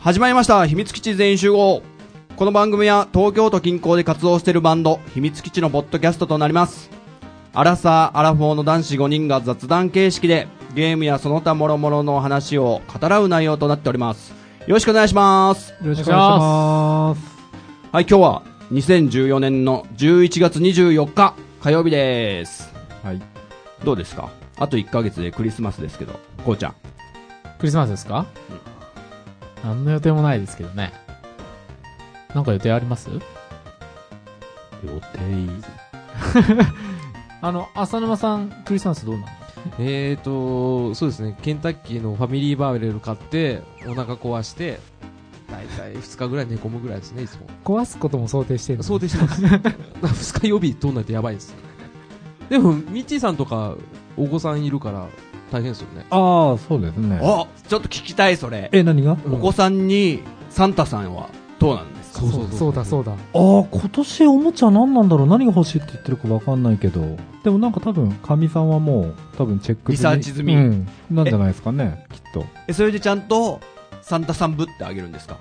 はい、始まりました。秘密基地全員集合。この番組は東京都近郊で活動しているバンド、秘密基地のポッドキャストとなります。アラサー、アラフォーの男子5人が雑談形式で、ゲームやその他諸々の話を語らう内容となっております。よろしくお願いします。よろしくお願いします。はい、今日は2014年の11月24日火曜日です。はい。どうですか？あと1ヶ月でクリスマスですけど、こうちゃん。クリスマスですか、何の予定もないですけどね。なんか予定あります？予 あの、浅沼さん、クリスマスどうなの？えーと、そうですね、ケンタッキーのファミリーバーレル買って、お腹壊して、だいたい2日ぐらい寝込むぐらいですね、いつも。壊すことも想定してるの？想定してます。2日予備取んないとやばいです。でも、ミッチーさんとか、お子さんいるから、大変ですよね。ああ、そうですね。おちょっと聞きたい、それ。え、何が？あお子さんに、サンタさんはどうなんですか？そうそうそうそうだそうだ。あ、今年おもちゃ何なんだろう？何が欲しいって言ってるかわかんないけど。でもなんか多分、神さんはもう、多分チェックリサーチ済みうん。なんじゃないですかね、きっと。え、それでちゃんと、サンタさんぶってあげるんですか？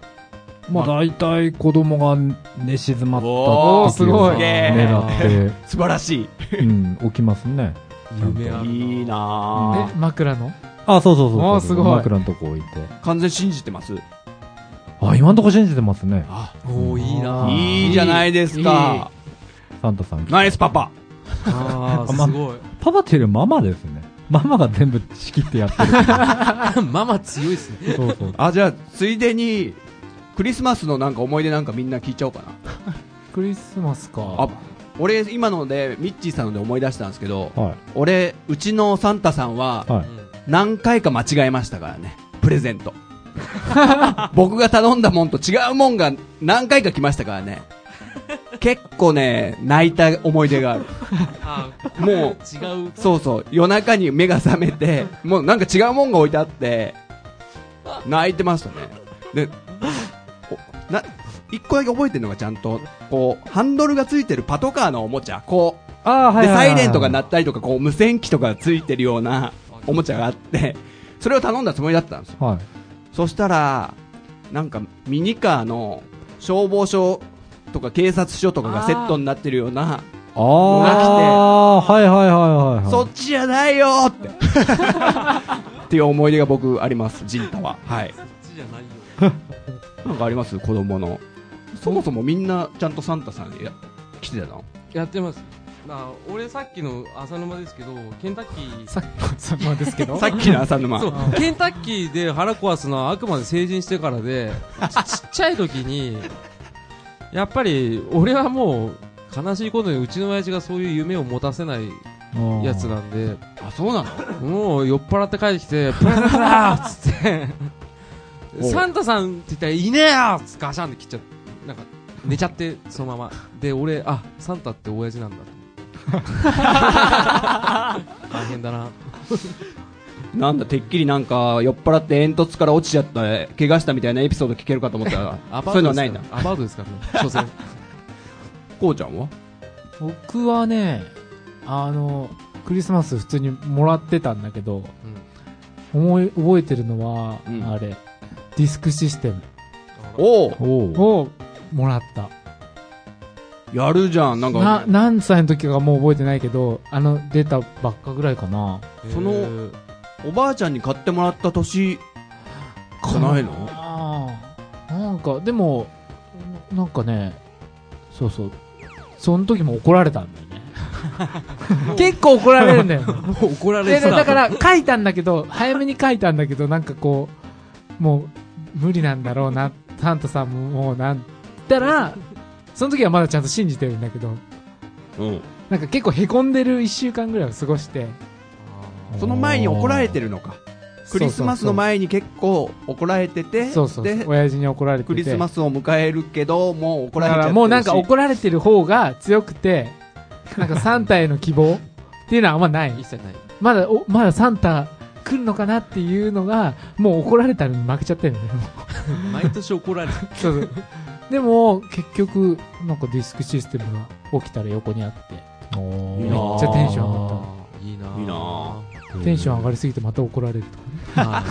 まあ大体子供が寝静まったおーすごい狙っ 素晴らして、うん、起きますね。夢あるな。い。いいなえ、枕の？あ、そうそうそうそう。すごい枕のとこ置いて。ぁ。完全信じてます？あ、今んとこ信じてますね。あ、おー、いいな。いいじゃないですか。サンタさん。ナイスパパ。あ すごい。パパっていうよりママですね。ママが全部仕切ってやってる。ママ強いですね。そうそう。あ、じゃあ、ついでに、クリスマスのなんか思い出なんかみんな聞いちゃおうかな。クリスマスか。あ、俺今ので、ミッチーさんので思い出したんですけど、はい。俺、うちのサンタさんは、はい。何回か間違えましたからね。プレゼント。僕が頼んだもんと違うもんが何回か来ましたからね。結構ね、泣いた思い出がある。あもう、違う。そうそう、夜中に目が覚めて、もうなんか違うもんが置いてあって、泣いてましたね。で、おな、一個だけ覚えてるのがちゃんと、こう、ハンドルがついてるパトカーのおもちゃ、こああ、う、で、サイレントが鳴ったりとか、こう、無線機とかついてるようなおもちゃがあって、それを頼んだつもりだったんですよ。はい。そしたら、なんか、ミニカーの消防署とか警察署とかがセットになってるような、ああ、はいはいはいはいはい。そっちじゃないよーって。っていう思い出が僕あります、ジンタは。はい。そっちじゃないよ。なんかあります？子供の。そもそもみんなちゃんとサンタさんや来てたの？やってます。まあ、俺さっきの浅沼ですけど、ケンタッキー、さっきのそのですけど？さっきの浅沼。そう、ケンタッキーで腹壊すのはあくまで成人してからで、ち ちっちゃい時に、やっぱり俺はもう悲しいことにうちの親父がそういう夢を持たせないやつなんで、あ、そうなの？もう酔っ払って帰ってきて、プレゼントだーっつって、サンタさんって言ったらいねえよっつってガシャンって切っちゃって、なんか寝ちゃって、そのまま。で、俺、あ、サンタって親父なんだと思って。大変だな。なんだ、てっきりなんか酔っ払って煙突から落ちちゃった、怪我したみたいなエピソード聞けるかと思った ら、アそういうのはないんだ。アバウトですか？らね、所詮。こうちゃんは？僕はね、あの、クリスマス普通にもらってたんだけど、思い、覚えてるのは、うんあれ、ディスクシステムおおもらった。やるじゃん、なんなか、、何歳の時かもう覚えてないけど、あの、出たばっかぐらいかな。そのえーおばあちゃんに買ってもらった年、じゃないの？ああ。なんか、でも、ななんかね、そうそう。その時も怒られたんだよね。結構怒られるんだよ。怒られでてただから書いたんだけど、早めに書いたんだけど、なんかこう、もう無理なんだろうな、サンタさんももうなんたら、その時はまだちゃんと信じてるんだけど、うん。なんか結構凹んでる一週間ぐらいを過ごして、その前に怒られてるのか。クリスマスの前に結構怒られてて、そうそうそうで、親父に怒られてて。クリスマスを迎えるけど、もう怒られちゃってるしもうなんか怒られてる方が強くて、なんかサンタへの希望っていうのはあんまない一。切ない。まだ、おまだサンタ来るのかなっていうのが、もう怒られたのに負けちゃってるんだよね。毎年怒られる。そうそう。でも、結局、なんかディスクシステムが起きたら横にあって、おめっちゃテンション上がっいいなぁいいなテンション上がりすぎてまた怒られるとかね。あ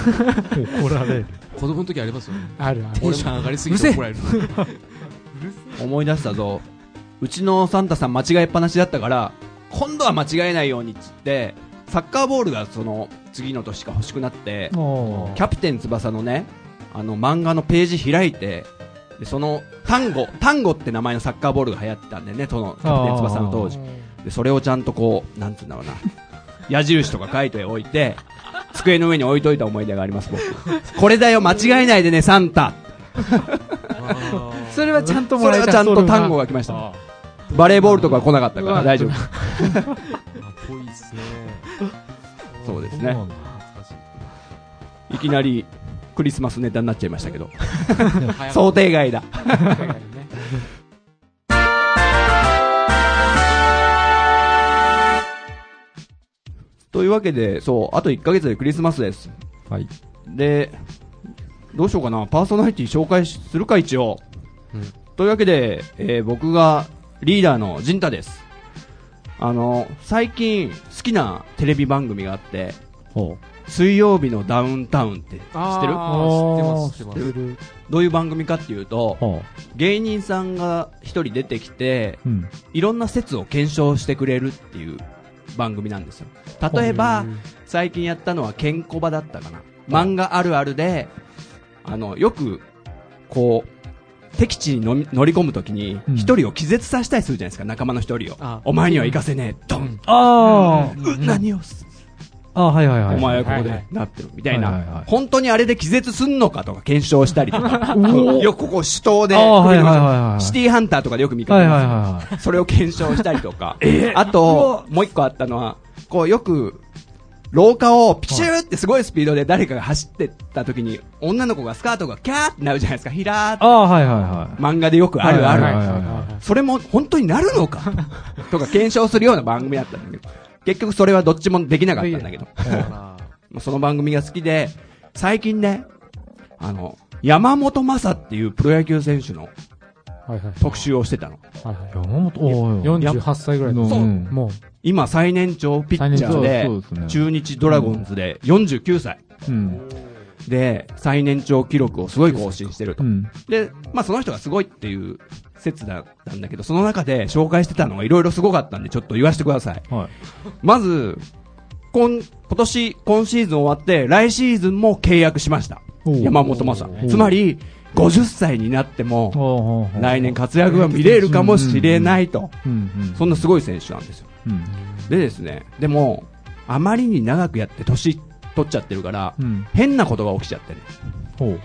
怒られる。子供の時ありますよね。あるある。テンション上がりすぎて怒られる。思い出したぞ。うちのサンタさん間違えっぱなしだったから、今度は間違えないようにっつって、サッカーボールがその次の年が欲しくなって、おキャプテン翼のね、あの漫画のページ開いて、でそのタンゴ、タンゴって名前のサッカーボールが流行ってたんでね、そのキャプテン翼の当時。で、それをちゃんとこう、なんつうんだろうな、矢印とか書いておいて、机の上に置いといた思い出があります、僕。これだよ、間違えないでね、サンタ。それはちゃんともらえたそれはちゃんと単語が来ました。バレーボールとかは来なかったから大丈夫。あ、ぽいっすね。そうですね。いきなりクリスマスネタになっちゃいましたけど。想定外だ。というわけで、そう、あと1ヶ月でクリスマスです。はい。で、どうしようかな、パーソナリティ紹介するか、一応。うんというわけで、えー僕がリーダーの陣太です。あの、最近好きなテレビ番組があって、ほ水曜日のダウンタウンって知ってる？知ってます、知ってます。る。どういう番組かっていうと芸人さんが一人出てきて、う。うん。いろんな説を検証してくれるっていう番組なんですよ。例えば、最近やったのはケンコバだったかな。漫画あるあるで、あの、よく、こう、敵地に乗り込むときにう、ん一人を気絶させたりするじゃないですか、仲間の一人をあ。お前には行かせねえ、ドンあう何をす、あ。あはいはいはい。お前はここでなってる、みたいな。はいはいはい本当にあれで気絶すんのかとか検証したりとか。およくここ首都で、はいはいはいはい。シティハンターとかでよく見かはいはいけます。はいはい。それを検証したりとか。あと、もう一個あったのは、こうよく、廊下をピシューってすごいスピードで誰かが走ってった時に、女の子がスカートがキャーってなるじゃないですか。ひらーってああ、はいはいはい。漫画でよくあるある。それも本当になるのか？とか検証するような番組だったんだけど、結局それはどっちもできなかったんだけど、その番組が好きで、最近ね、あの、山本昌っていうプロ野球選手の。特集をしてたの。はいはい山本、おー48歳ぐらいです。そううんもう、今最年長ピッチャーで中日ドラゴンズで49歳うん。で、最年長記録をすごい更新してるとう。ん。で、まあその人がすごいっていう説だったんだけど、その中で紹介してたのがいろいろすごかったんで、ちょっと言わせてください。はい。まず、今、今年、今シーズン終わって、来シーズンも契約しました。山本昌つまり、50歳になっても、来年活躍が見れるかもしれないと。そんなすごい選手なんですよ。うん。でですね、でも、あまりに長くやって年取っちゃってるから、うん。変なことが起きちゃってね。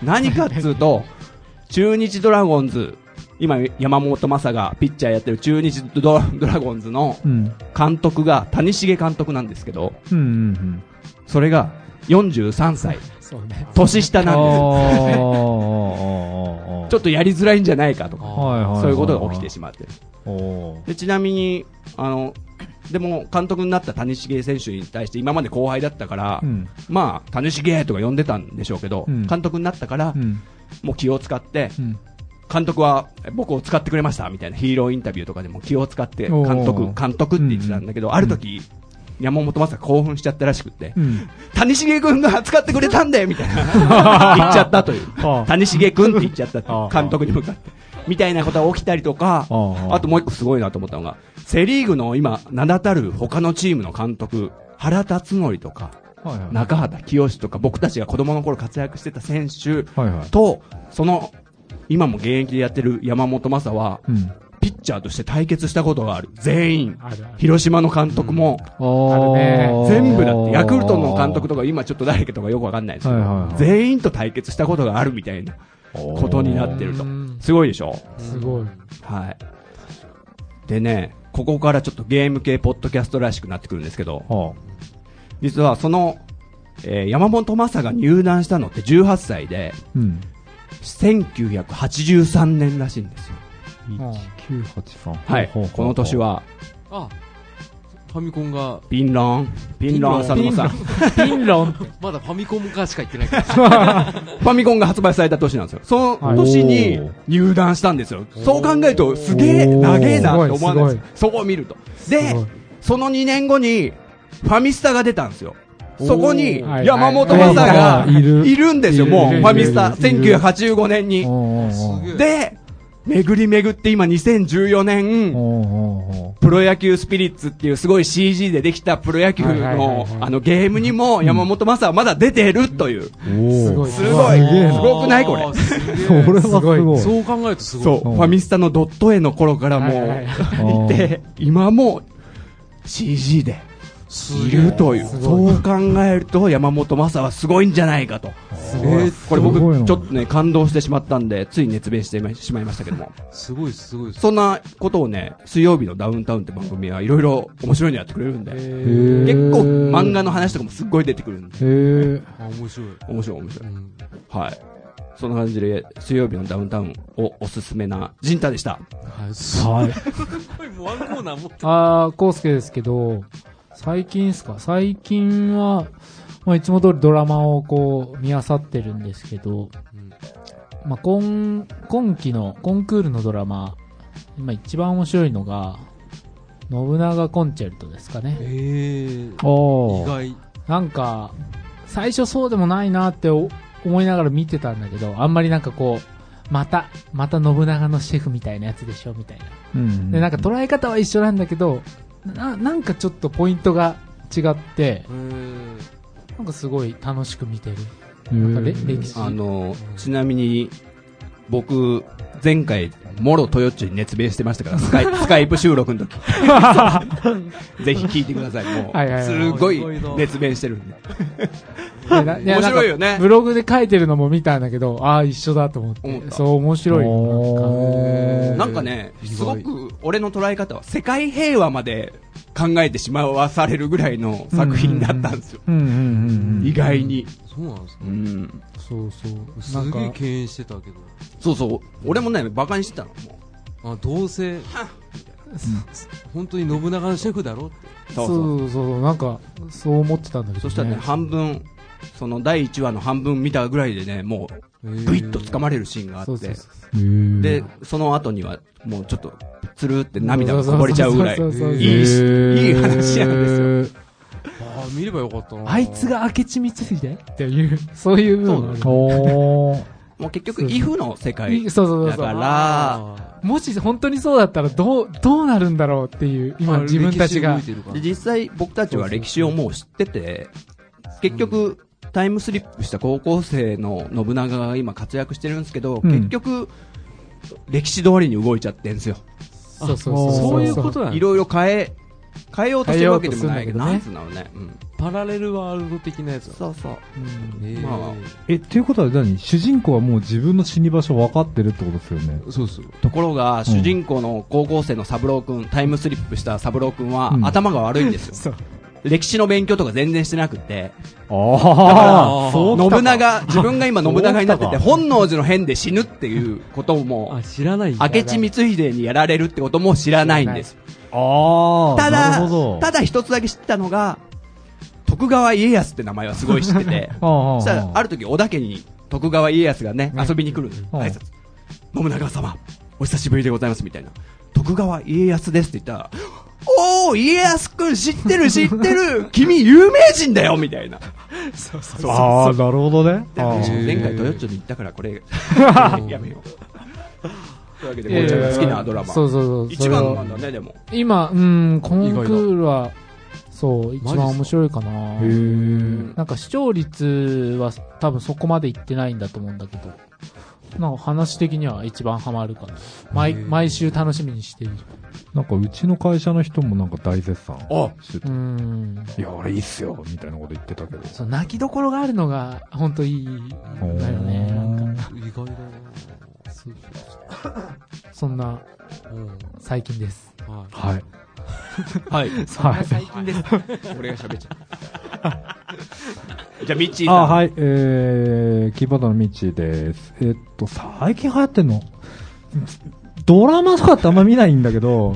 何かっつうと、中日ドラゴンズ、今山本昌がピッチャーやってる中日ドラドラゴンズのうん。監督が谷繁監督なんですけど、うんうんうん。それが43歳、ね。年下なんです。ちょっとやりづらいんじゃないかとか。そういうことが起きてしまってる。でちなみに、あの、でも監督になった谷繁選手に対して今まで後輩だったから、うん。まあ、谷繁とか呼んでたんでしょうけど、うん監督になったからう、ん。もう気を使って、うん。監督は僕を使ってくれましたみたいなヒーローインタビューとかでも気を使って監督、監督って言ってたんだけど、うんある時、山本昌興奮しちゃったらしくって、うん。谷繁君が使ってくれたんでみたいな、言っちゃったという。あ谷繁君って言っちゃった監督に向かって。みたいなことが起きたりとか、ああともう一個すごいなと思ったのが、セリーグの今、名だたる他のチームの監督、原辰徳とか、はいはい。中畑清とか、僕たちが子供の頃活躍してた選手はいはい。と、その、今も現役でやってる山本昌は、うん。ピッチャーとして対決したことがある。全員。あるある。広島の監督も、あね全部だって、ヤクルトの監督とか今ちょっと誰かとかよくわかんないですけど、はいはいはい全員と対決したことがあるみたいなことになってるとう。んすごいでしょ？すごい。はい。でね、ここからちょっとゲーム系ポッドキャストらしくなってくるんですけど、は実はその、えー山本昌が入団したのって18歳で、あ。うん。1983年らしいんですよ。1983。はい。この年。は、あ、ファミコンが、ピンロン、ピンロン浅沼さん。フピンロン。まだファミコンかしか言ってないから。ァミコンが発売された年なんですよ。その年に入団したんですよ。そう考えると、すげえ、長えなって思わないですそこを見ると。すでその2年後に、ファミスタが出たんですよ。そこにはい。山本昌がい。る。いるんですよ、もう、ファミスタ、いる。いる1985年に。で、巡り巡って今2014お年、プロ野球スピリッツっていうすごい CG でできたプロ野球のあのゲームにも山本昌はまだ出てるという。すすごい。すごくないこれ。それはすごい。そう考えるとすごい。そう、うん。ファミスタのドット絵の頃からもいて、今も CG でいるという。そう考えると山本昌はすごいんじゃないかと。すごい。これ僕ちょっとね、感動してしまったんで、つい熱弁してしまいましたけども。すごいです、すごいです。そんなことをね、水曜日のダウンタウンって番組はいろいろ面白いのやってくれるんで、結構漫画の話とかもすっごい出てくるんで、へえ。あ、面白い。面白い面白い。うんはい。そんな感じで、水曜日のダウンタウンをおすすめなジンタでした。はい、すはい。ごい、もうワンコーナー持ってあー、コウスケですけど、最近ですか？最近は、まあ、いつも通りドラマをこう、見漁ってるんですけど、まあ、今、今期のコンクールのドラマ、今一番面白いのが、信長コンチェルトですかね。えー、おー意外。なんか、最初そうでもないなってお思いながら見てたんだけど、あんまりなんかこう、また、また信長のシェフみたいなやつでしょみたいな。うんで、なんか捉え方は一緒なんだけど、ななんかちょっとポイントが違って、えー、なんかすごい楽しく見てる。へなんか歴史。あの、ちなみに、僕、前回、モロトヨッチョに熱弁してましたから、スカイ スカイプ収録の時。ぜひ聞いてください。もはいはいはう、いすごい熱弁してるんで。面白いよねブログで書いてるのも見たんだけど、ああ、一緒だと思っ。てたそう、面白いなんかね、俺の捉え方は世界平和まで考えてしまわされるぐらいの作品だったんですよ。意外に。そうなんですかうん。そうそう。すげえ敬遠してたけど。そうそう。俺もね、馬鹿にしてたの。もあ、どうせ、本当に信長のシェフだろって。うそそううそう。そう、なんか、そう思ってたんだけど、ね。そしたらね、半分、その第1話の半分見たぐらいでね、もう、グイッと掴まれるシーンがあってそうそう、そう。へーで、その後には、もうちょっと、つるって涙がこぼれちゃうぐらい、いいし、へーいい話なんですよ。ああ、見ればよかったな。あいつが明智光秀？っていう、そういう部分。もう結局、イフの世い界そうそうそうそう。だから、あもし本当にそうだったらどう、どうなるんだろうっていう、ー今自分たちが。実際僕たちは歴史をもう知ってて、結局、タイムスリップした高校生の信長が今活躍してるんですけど、うん。結局、歴史通りに動いちゃってんですよ。そうそうそうそういうことなんいろいろ変え、変えようとしてるわけでもないけど、なんつうのね。うん。パラレルワールド的なやつだ。そうそう。うんえーまあえ、っていうことは何？主人公はもう自分の死に場所分かってるってことですよね。そうそう。ところが、主人公の高校生の三郎くん、タイムスリップした三郎くんは、うん頭が悪いんですよ。歴史の勉強とか全然してなくて、ああ、信長、自分が今信長になってて、本能寺の変で死ぬっていうことも、あ、知らない。明智光秀にやられるってことも知らないんです。ああ、ただただ一つだけ知ったのが、徳川家康って名前はすごい知ってて、ああそしたら、ある時、小田家に徳川家康がね、ね遊びに来るんです。うん挨拶。信長様、お久しぶりでございます、みたいな。徳川家康ですって言ったら、おー、家康くん知ってる知ってる 君有名人だよみたいな。そうそうそう。ああ、なるほどね。前回トヨッチョに行ったからこれ、やめよう。というわけで、いやいやゴーちゃんが好きなドラマ。そうそうそう。一番なんだね、でも。今、うん、コンクールは、そう、一番面白いかな。なんか視聴率は多分そこまでいってないんだと思うんだけど、なんか話的には一番ハマるかな。毎、毎週楽しみにしている。なんかうちの会社の人もなんか大絶賛あしててう、ん。いや、あれいいっすよ、みたいなこと言ってたけど。そう、泣きどころがあるのが、本当いいんだよね。なんか、意外だなそうそんなうん。最近です。はい。はい。はい。はい。最近です。俺が喋っちゃう。じゃあ、ミッチーさん。あ、はい、えー、キーボードのミッチーです。えっと、最近流行ってんの？ドラマとかってあんま見ないんだけど、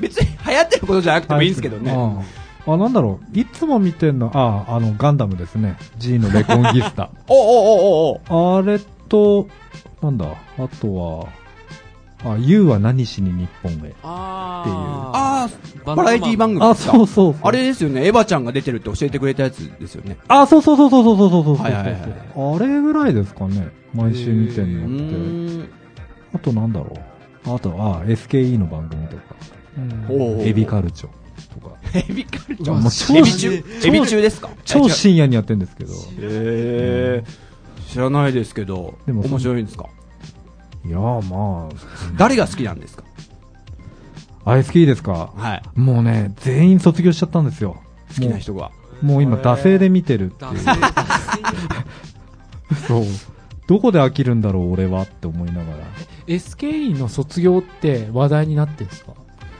別に流行ってることじゃなくてもいいんですけどね。ああ、なんだろう。いつも見てんの、あ、あの、ガンダムですね。G のレコンギスタ。おおおおおあれと、なんだ、あとは、あ、You は何しに日本へ？あああ、バラエティ番組あ、そうそうそう。あれですよね、エヴァちゃんが出てるって教えてくれたやつですよね。あ、そうそうそうそうそうそうそうそうそう。はいはいはいあれぐらいですかね。毎週見てうんのって。あとなんだろう。あと、あ、SKE の番組とか。エビカルチョとか。エビカルチうわもう超エビ中エビ中ですか超深夜にやってんですけど。へえ。知らないですけど、でも面白いんですかいやーま誰が好きなんですか？あ、SKE ですか？はい。もうね、全員卒業しちゃったんですよ。好きな人が。もう今、惰性で見てるっていう。そう。どこで飽きるんだろう、俺はって思いながら。SKE の卒業って話題になってんですか？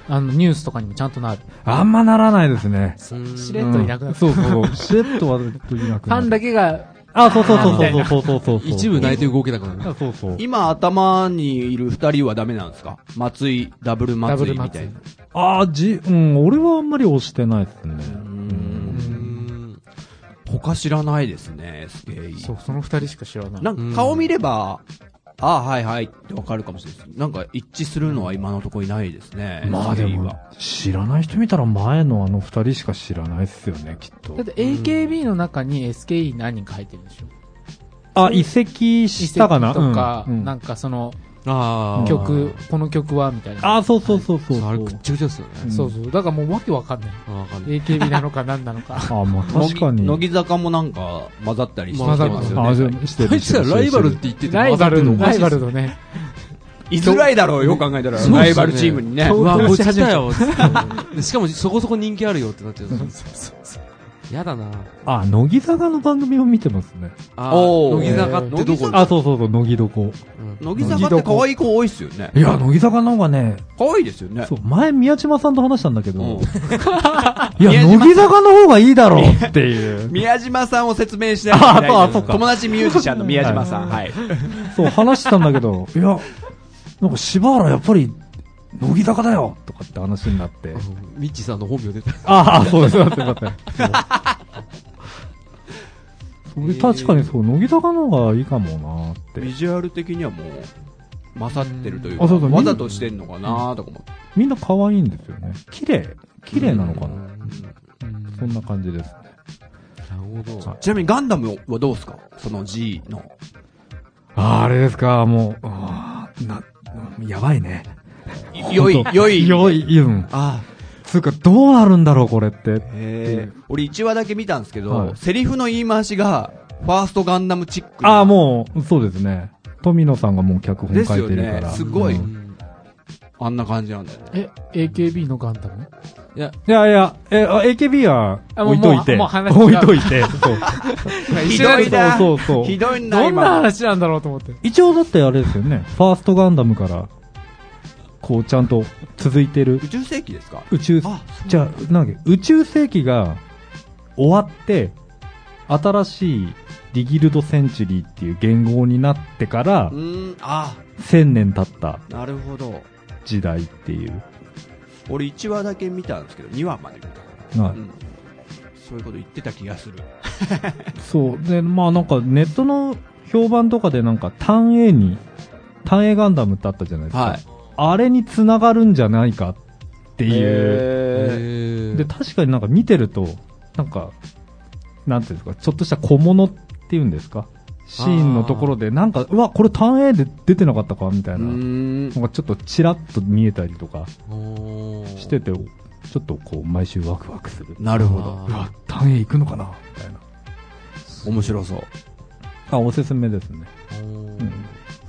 あの、ニュースとかにもちゃんとなる。あんまならないですね。しれっといなくなった。うんそうそう。しれっとはいなくなる。ファンだけが、あ、そうそうそうそうそうそうそう一部泣いて動けたかなね。そうそう。今頭にいる二人はダメなんですか？松井、ダブル松井みたいな。あ、じ、うん、俺はあんまり押してないですね。他知らないですね、スケイ。そう、その二人しか知らない。なんか顔見れば、ああ、はいはいってわかるかもしれないです。なんか一致するのは今のところいないですね。まあでもは、知らない人見たら前のあの二人しか知らないっすよね、きっとだっ。て AKB の中に SKE 何人か入ってるんでしょ？あ、移籍したかな？とか、うんうんなんかその。曲、この曲はみたいな。あ、そうそうそうそう。あれぐっちゃぐちゃですよね。うんそうそう。だからもうわけわかんない。あわかんない。AKB なのか何なのか。あ、まあ確かに。乃木坂もなんか混ざったりしてますあ、よね。あいつらライバルって言ってて、ライバルの、混ざってライバルのね。居づらいだろうよ、考えたら。ライバルチームにね。うわ、共こいつ闘し始めた来たよ。つってでしかもそこそこ人気あるよってなっちゃう。やだなあ、乃木坂の番組を見てますね。あ乃木坂ってどこあ、そうそうそう、乃木床。うん乃木坂って可愛い子多いっすよね。いや、乃木坂の方がね、可愛いですよね。そう、前宮島さんと話したんだけど、うんいや、乃木坂の方がいいだろうっていう。宮島さんを説明しないといけないあそうか友達ミュージシャンの宮島さん。はい。そう、話してたんだけど、いや、なんか柴原やっぱり、乃木坂だよとかって話になって。ミッチーさんの本名出た。ああ、そうです、すいません、すいません。それ確かにそう、乃木坂の方がいいかもなって。ビジュアル的にはもう、勝ってるというか、あそうそうわざとしてんのかなとかも。みんな可愛いんですよね。綺麗。綺麗なのかな。うんそんな感じですね。なるほど。ちなみにガンダムはどうですか？その G の。ああれですか、もう、あーな、やばいね。良い、良い。良い、うん。あつうか、どうなるんだろう、これって。へえ。俺1話だけ見たんですけど、はいセリフの言い回しが、ファーストガンダムチック。ああ、もう、そうですね。富野さんがもう脚本書いてるですよから。ねすごいうんあんな感じなんだよね。え、AKB のガンダム？いや、いやいや、え、あ AKB は置いといて。置いといて。そう。ひどいなそうそうそう。ひどいな、どんな今。話なんだろうと思って。一応だってあれですよね。ファーストガンダムから、こうちゃんと続いてる宇宙世紀ですか？宇宙、あ、じゃあ、なん宇宙世紀が終わって、新しいリギルドセンチュリーっていう言語になってからう、ーん、あ、千年経ったなるほど。時代っていう。俺1話だけ見たんですけど、2話まで見たうん。そういうこと言ってた気がする。そう。で、まあなんかネットの評判とかでなんか単 A に、単 A ガンダムってあったじゃないですか。はい。あれに繋がるんじゃないかっていう。で、確かになんか見てると、なんか、なんていうんですか、ちょっとした小物っていうんですか？シーンのところで、なんか、うわ、これ単 A で出てなかったかみたー。いうな。ん。なんかちょっとチラッと見えたりとかーしてて、ちょっとこう、毎週ワクワクする。なるほど。あうわ、単 A 行くのかな？みたいな。面白そう。あ、おすすめですね。ーうん。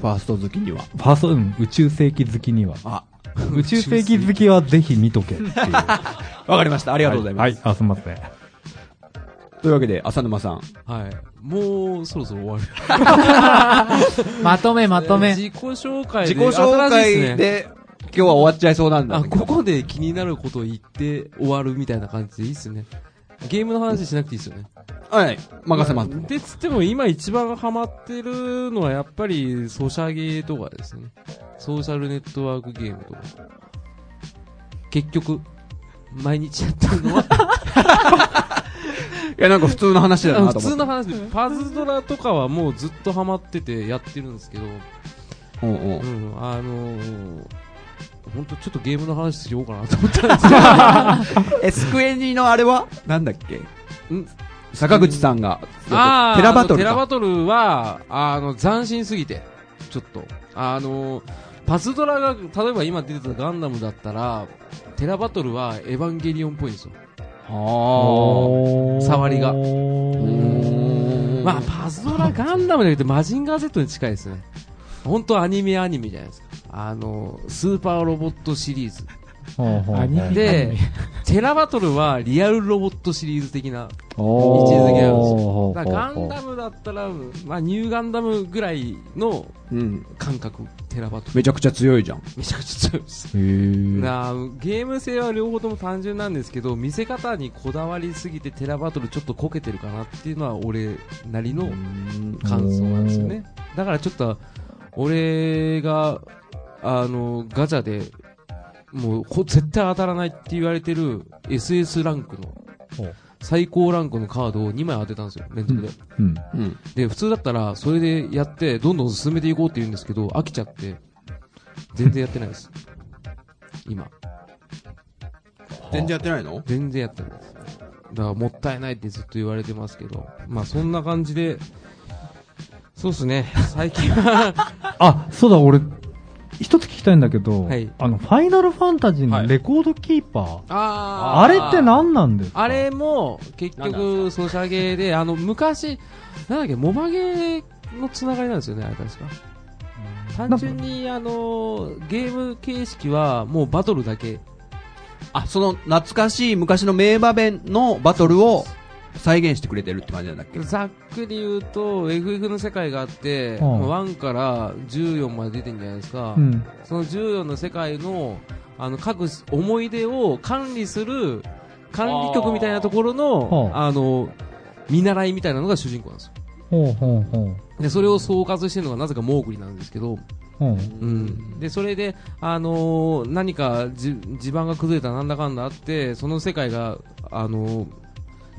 ファースト好きには。ファースト、うん、宇宙世紀好きには。あ、宇宙世紀好きはぜひ見とけっていう。あ わかりました。ありがとうございます。はい、はいあ、すみません。というわけで、浅沼さん。はい。もう、そろそろ終わる。まとめまとめ。自己紹介で。自己紹介。で、今日は終わっちゃいそうなんだ。あ、ここで気になることを言って終わるみたいな感じでいいっすね。ゲームの話しなくていいっすよね。はい。任せます。で、つっても今一番ハマってるのはやっぱりソシャゲとかですね。ソーシャルネットワークゲームとか。結局、毎日やってるのは、いや、なんか普通の話だなと思って。普通の話で、パズドラとかはもうずっとハマっててやってるんですけど、おうおううん、あのー、本当ちょっとゲームの話しようかなと思ったんですけど、え、スクエニのあれは？なんだっけ？ん？坂口さんが、あーテラバトルか。テラバトルは、あの、斬新すぎて、ちょっと。あの、パズドラが、例えば今出てたガンダムだったら、テラバトルはエヴァンゲリオンっぽいんですよ。あ触りがーまあ、パズドラガンダムで言うとマジンガー Z に近いですね。本当アニメアニメじゃないですか。あの、スーパーロボットシリーズ。ほうほうほうアニメで、テラバトルはリアルロボットシリーズ的な。位置づけなんですほうだからガンダムだったら、まあ、ニューガンダムぐらいのうん。感覚、テラバトル。めちゃくちゃ強いじゃん。めちゃくちゃ強いです。なあゲーム性は両方とも単純なんですけど見せ方にこだわりすぎてテラバトルちょっとこけてるかなっていうのは俺なりの感想なんですよねだからちょっと俺があのガチャでもうこ絶対当たらないって言われてる SS ランクの最高ランクのカードを2枚当てたんですよ連続で、うん。うん。で普通だったらそれでやってどんどん進めていこうって言うんですけど飽きちゃって全然やってないです今全然やってないの？全然やってないです。だからもったいないってずっと言われてますけど、まあそんな感じで、そうですね、最近は、あ、そうだ、俺、一つ聞きたいんだけど、はい。あの、ファイナルファンタジーはい。のレコードキーパー、ああれって何なんですか？あれも結局ソシャゲで、あの昔、なんだっけ、モバゲーのつながりなんですよね、あれ確か。単純にあのゲーム形式はもうバトルだけ。あ、その懐かしい昔の名場面のバトルを再現してくれてるって感じなんだっけ？ざっくり言うと FF の世界があって、うん。1から14まで出てるんじゃないですか、うん。その14の世界のあの各思い出を管理する管理局みたいなところのはあの見習いみたいなのが主人公なんですよ。ほうほうほう。でそれを総括してるのがなぜかモーグリなんですけど、ほううん、でそれで、あのー何かじ地盤が崩れたなんだかんだあってその世界が、あのー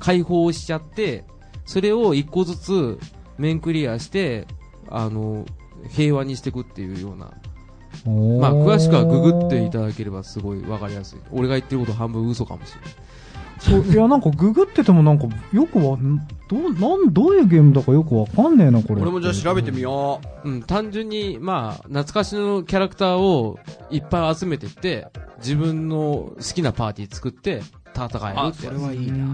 解放しちゃってそれを一個ずつ面クリアして、あのー平和にしていくっていうようなまあ、詳しくはググっていただければすごいわかりやすい。俺が言ってること半分嘘かもしれない。そう、いや、なんかググっててもなんか、よくわ、んどう、なん、どういうゲームだかよくわかんねえな、これ。俺もじゃあ調べてみようん、単純に、まあ、懐かしのキャラクターをいっぱい集めてって、自分の好きなパーティー作って、戦えるってやつ。はいいな。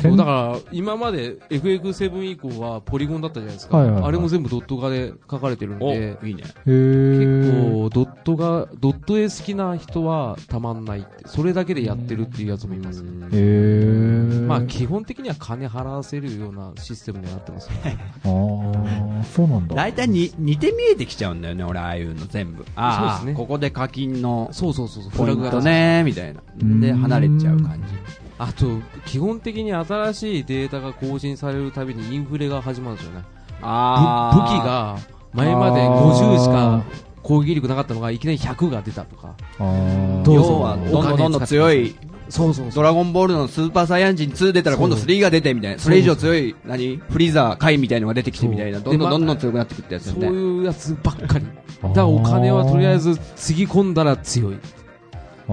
そうだから、今まで FF7 以降はポリゴンだったじゃないですか。はいはいはいあれも全部ドット画で書かれてるんお、で、いいね。結構、ドットが、ドット絵好きな人はたまんないって、それだけでやってるっていうやつもいます。まあ、基本的には金払わせるようなシステムにはなってますよね。そうなんだ。大体に似て見えてきちゃうんだよね、俺、ああいうの全部。ああ、そうですねここで課金のそうそうそうフラグが。ね、みたいな。で、うん離れちゃう感じ。あと、基本的に新しいデータが更新されるたびにインフレが始まるんですよね。ぶあ武器が、前まで50しか攻撃力なかったのが、いきなり100が出たとか。あーどうぞ要は、どんどんどんどん強い、そうそうドラゴンボールのスーパーサイヤンジン2出たら今度3が出てみたいな。それ以上強い、何？フリーザー、カイみたいのが出てきてみたいな。どんどんどんどん強くなってくってやつそう。いうやつばっかり。だからお金はとりあえずつぎ込んだら強い。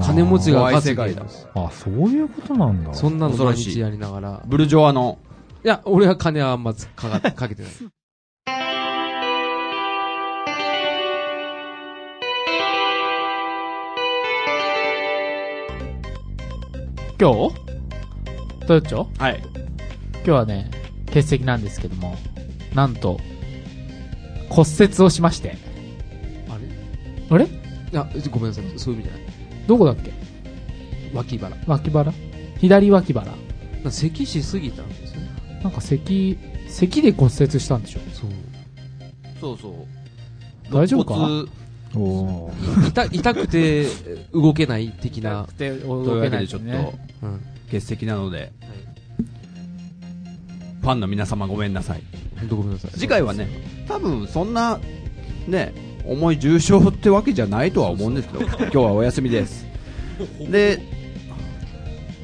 金持ちが勝つゲームです。あー、そういうことなんだ。そんなの毎日やりながら。ブルジョワの、いや、俺は金はあんまつかかかけてない。今日？トヨッチョはい。今日はね、欠席なんですけども、なんと、骨折をしまして。あれ？いあれ？や、ごめんなさい。そういう意味じゃない。どこだっけ？脇腹。脇腹？左脇腹咳しすぎたんですよね。なんか咳、咳で骨折したんでしょ？そう。そうそう。大丈夫か？肋骨痛痛くて動けない的な。で、という動けわけでちょっと。欠席なので、ファンの皆様ごめんなさい。本当ごめんなさい。次回はね、多分そんな、ね、重い重症ってわけじゃないとは思うんですけど、今日はお休みです。で、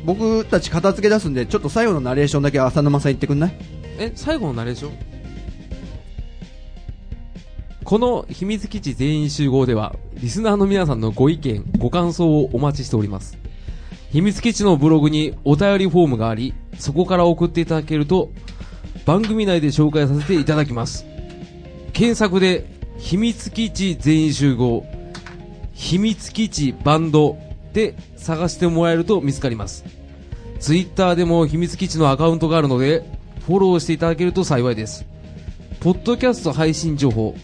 僕たち片付け出すんで、ちょっと最後のナレーションだけ浅沼さん言ってくんない？え、最後のナレーション？この秘密基地全員集合では、リスナーの皆さんのご意見、ご感想をお待ちしております。秘密基地のブログにお便りフォームがあり、そこから送っていただけると、番組内で紹介させていただきます。検索で、秘密基地全員集合、秘密基地バンドで探してもらえると見つかります。ツイッターでも秘密基地のアカウントがあるので、フォローしていただけると幸いです。ポッドキャスト配信情報、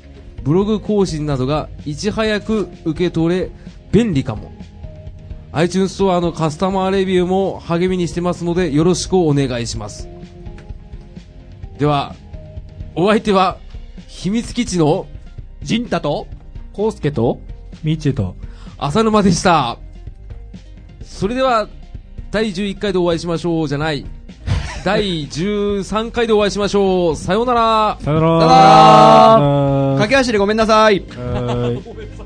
ブログ更新などがいち早く受け取れ、便利かも。iTunes ストアのカスタマーレビューも励みにしてますので、よろしくお願いします。では、お相手は、秘密基地のジンタと、コウスケとみちと。浅沼でした。それでは、第11回でお会いしましょうじゃない。第13回でお会いしましょう。さようなら。さよなら。駆け足でごめんなさい。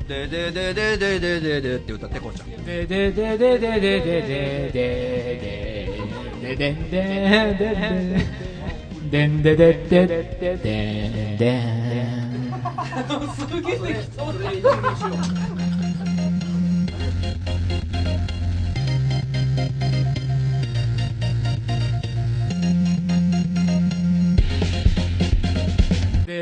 ででででででででって歌ってこうちゃん。でででででででででででででんでんでんでんででででででで